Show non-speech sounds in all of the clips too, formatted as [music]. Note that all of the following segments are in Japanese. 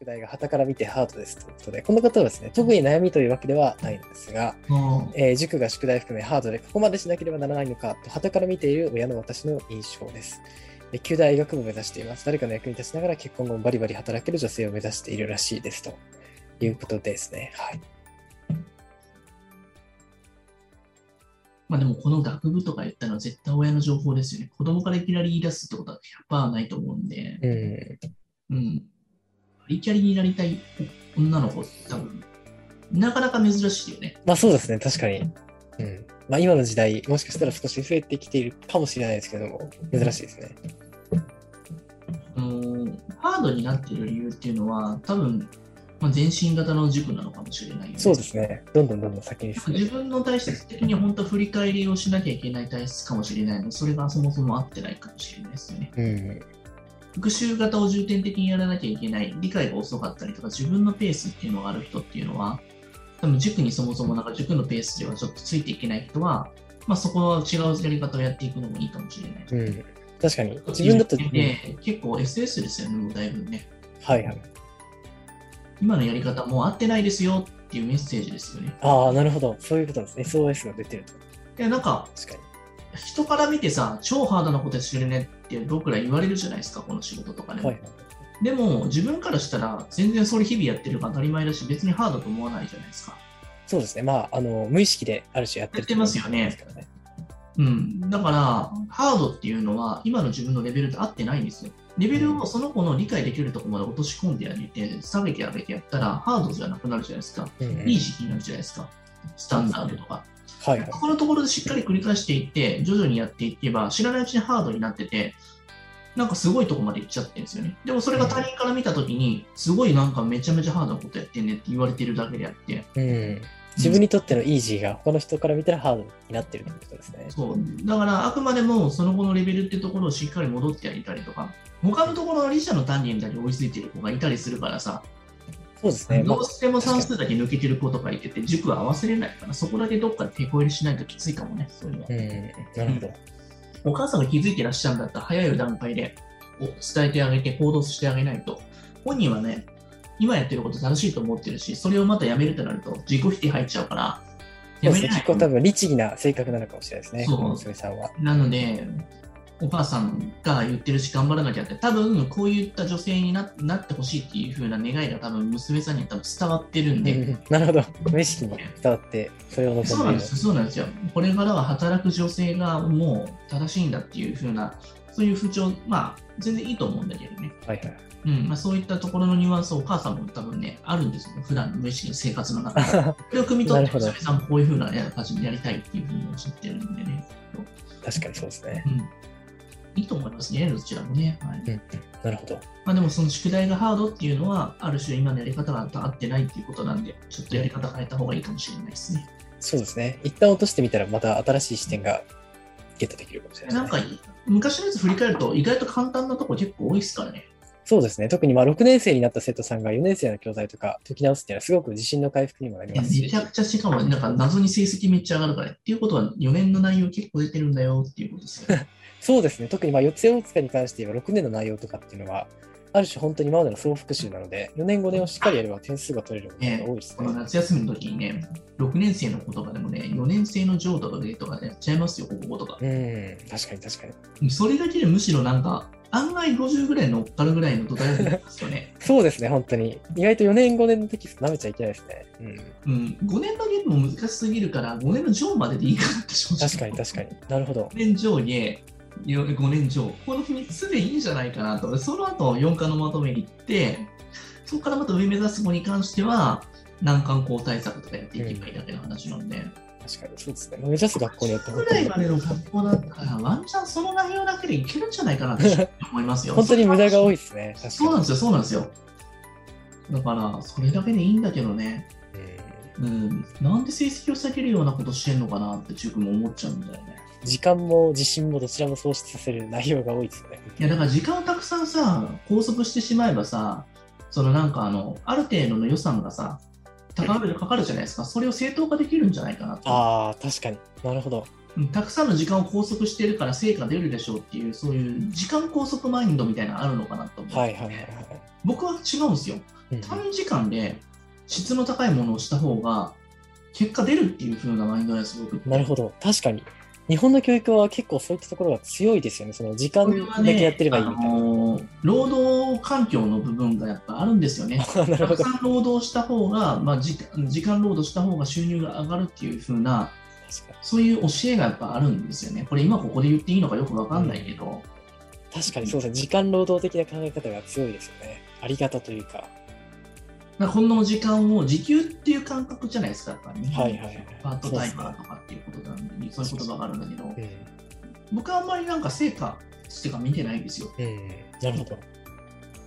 宿題が旗から見てハードですということで、この方はですね、特に悩みというわけではないんですが、あえー塾が宿題含めハードでここまでしなければならないのかと、旗から見ている親の私の印象です。えー旧大医学部を目指しています。誰かの役に立ちながら結婚後もバリバリ働ける女性を目指しているらしいですということですね。はい。まあでもこの学部とか言ったのは絶対親の情報ですよね。子供からいきなり言い出すってことは100%ないと思うんで、うん。うん。バリキャリになりたい女の子って多分、なかなか珍しいよね。まあそうですね、確かに。うん。まあ今の時代、もしかしたら少し増えてきているかもしれないですけども、珍しいですね。あのーハードになっている理由っていうのは、多分、まあ、全身型の塾なのかもしれないよね。そうですね。どんどんどんどん先に進め自て。分の体質的に本当は振り返りをしなきゃいけない体質かもしれないので、それがそもそも合ってないかもしれないですよね。うん。復習型を重点的にやらなきゃいけない、理解が遅かったりとか、自分のペースっていうのがある人っていうのは、多分塾にそもそもなんか塾のペースではちょっとついていけない人は、まあ、そこは違うやり方をやっていくのもいいかもしれない。うん。確かに。自分だと、うんで結構 SS ですよね、もうだいぶね。はいはい。今のやり方もう合ってないですよっていうメッセージですよね。ああ、なるほど。そういうことなんですね。SOS が出てると。いや、なんか、確かに。人から見てさ、超ハードなことしてるねって僕ら言われるじゃないですか、この仕事とかね。はいはい。でも、自分からしたら、全然それ日々やってるから当たり前だし、別にハードと思わないじゃないですか。そうですね。まあ、あの、無意識である種やってるやってますよねうん。だから、ハードっていうのは、今の自分のレベルと合ってないんですよ。レベルをその子の理解できるところまで落とし込んであげて、下げてあげてやったら、ハードじゃなくなるじゃないですか。うんうんいい時期になるじゃないですか。スタンダードとか。はいはい。そこのところでしっかり繰り返していって、徐々にやっていけば、知らないうちにハードになってて、なんかすごいとこまで行っちゃってるんですよね。でもそれが他人から見たときに、すごいなんかめちゃめちゃハードなことやってんねって言われてるだけであって、うん。自分にとってのイージーが他の人から見たらハードになってるってことですね。そう。だから、あくまでもその後のレベルってところをしっかり戻ってあげたりとか、他のところの理者の単元だけ追いついてる子がいたりするからさ、そうですね。まあどうしても算数だけ抜けてる子とかいてて、塾は合わせれないから、そこだけどっかで手こ入れしないときついかもね、そういうのは。うん。なるほど。お母さんが気づいてらっしゃるんだったら、早い段階でお伝えてあげて、行動してあげないと、本人はね、今やってること正しいと思ってるし、それをまたやめるとなると、自己否定入っちゃうから。やめれない結構多分律儀な性格なのかもしれないですね。そう娘さんは。なので、お母さんが言ってるし、頑張らなきゃって、多分こういった女性にななってほしいっていう風な願いが多分娘さんには多分伝わってるんで、うんなるほど。無意識に伝わって、それをそうなんですよ、そうなんですよ。これからは働く女性がもう正しいんだっていう風な、そういう風潮、まあ、全然いいと思うんだけどね。はいはい。うんまあ、そういったところのニュアンスをお母さんも多分ね、あるんですよ、普段の無意識の生活の中で。[laughs] それを汲み取って、娘さんこういう風なや感じでやりたいっていう風におっしゃってるんでね。確かにそうですね。うん。いいと思いますね、どちらもね。はいうんうん。なるほど。まあ、でもその宿題がハードっていうのは、ある種今のやり方が合ってないっていうことなんで、ちょっとやり方変えた方がいいかもしれないですね。そうですね。一旦落としてみたら、また新しい視点がゲットできるかもしれないなんか昔のやつ振り返ると、意外と簡単なとこ結構多いですからね。そうですね。特にまあ6年生になった生徒さんが4年生の教材とか解き直すっていうのはすごく自信の回復にもなりますし。めちゃくちゃしかも、なんか謎に成績めっちゃ上がるから、っていうことは4年の内容結構出てるんだよっていうことですよね。[laughs] そうですね。特にまあ四つ大塚に関して言えば6年の内容とかっていうのは、ある種本当に今までの総復習なので、4年5年をしっかりやれば点数が取れることが多いですこのね。夏休みの時にね、6年生の子とかでもね、4年生の上とかでとかやっちゃいますよ、こことか。うん、確かに確かに。それだけでむしろなんか、案外50ぐらい乗っかるぐらいの土台ですよね。[laughs] そうですね、本当に。意外と4年5年のテキスト舐めちゃいけないですね。うん。うん、5年のゲームも難しすぎるから、5年の上まででいいかなって正直。確かに確かに。なるほど。5年上下、5年上、この3つでいいんじゃないかなと。その後、4課のまとめに行って、そこからまた上目指す子に関しては、難関校対策とかやっていけばいいだけの話なんで、確かにそうですね。目指す学校によって本ぐ当にらいまでの学校だったら、ワンチャンその内容だけでいけるんじゃないかなって思いますよ。本当に無駄が多い。いですね。そうなんですよ、そうなんですよ。だから、それだけでいいんだけどね。に。うんうん、なんで成績を下げるようなことしてんのかなって塾も思っちゃうんだよね。時間も自信もどちらも喪失させる内容が多いですよね。いやだから時間をたくさんさ、拘束してしまえばさ、そのなんかあの、ある程度の予算がさ、高めるかかるじゃないですか。それを正当化できるんじゃないかなと。ああ、確かになるほど。うんたくさんの時間を拘束してるから成果出るでしょうっていう、そういう時間拘束マインドみたいなのあるのかなと思う、はいはいはいはい。僕は違うんですよ。うん短時間で質の高いものをした方が、結果出るっていう風なマインドです、僕。なるほど。確かに。日本の教育は結構そういったところが強いですよね。その時間だけやってればいいみたいな。あのー労働環境の部分がやっぱあるんですよね。[laughs] たくさん労働した方が、まあ、時間時間労働した方が収入が上がるっていう風な、そういう教えがやっぱあるんですよね。これ今ここで言っていいのかよくわかんないけど、に確かにそうですね。時間労働的な考え方が強いですよね。ありがたというか。なんかこの時間を時給っていう感覚じゃないですか、やっぱり、ね。はいはいはいパートタイマーとかっていうことなんで、そういう言葉があるんだけど、うん。僕はあんまりなんか成果してか見てないんですよ。うん。なるほど。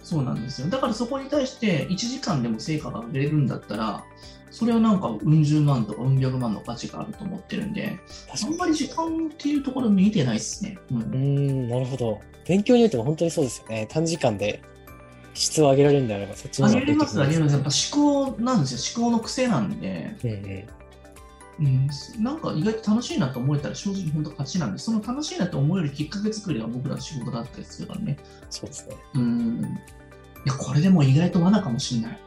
そうなんですよ。だからそこに対して1時間でも成果が上げれるんだったら、それはなんかうん十万とかうん百万の価値があると思ってるんで。あんまり時間っていうところ見てないですね。うんうーん、なるほど。勉強においても本当にそうですよね。短時間で質を上げられるんであれば、そっちの方が上げれます、上げれます。やっぱし思考なんですよ。思考の癖なんで、うんうん。うん、なんか意外と楽しいなと思えたら正直本当勝ちなんで、その楽しいなと思えるきっかけ作りが僕らの仕事だったりするからね。そうですね。うん。いや、これでも意外と罠かもしれない。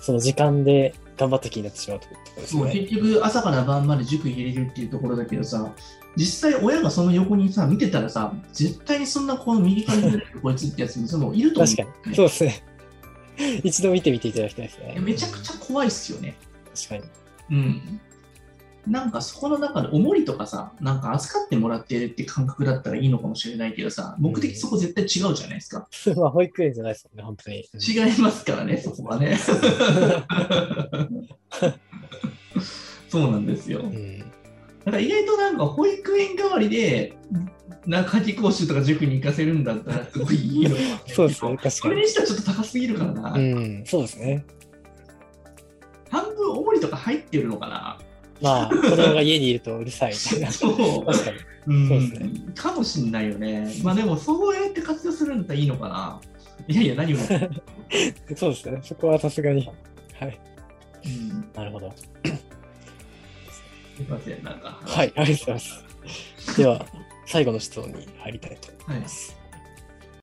その時間で頑張った気になってしまうとですそうね。結局朝から晩まで塾入れるっていうところだけどさ、実際親がその横にさ、見てたらさ、絶対にそんなこの右から左からこいつってやつもそのいると思う、確かに。そうですね。[laughs] 一度見てみていただきたいですね。めちゃくちゃ怖いっすよね。確かに。うん。なんかそこの中でおもりとかさ、なんか預かってもらってるって感覚だったらいいのかもしれないけどさ、目的そこ絶対違うじゃないですか。[laughs] まあ、保育園じゃないですもんね、本当に。違いますからね、そこはね。[laughs] そうなんですよ。うん。だから意外となんか保育園代わりで、夏季講習とか塾に行かせるんだったらすごいいいの [laughs] そうですね、確かに。それにしてはちょっと高すぎるからな。うん、そうですね。半分おもりとか入ってるのかな。まあ、子供が家にいるとうるさいみたいな。[laughs] そう。確かに。うんそうですねかもしんないよね。まあでも、そうやって活用するんだったらいいのかな。いやいや、何も。[laughs] そうですね。そこはさすがに。はい。うん、なるほど。すいません、なんか。はい、ありがとうございます。では、最後の質問に入りたいと思います。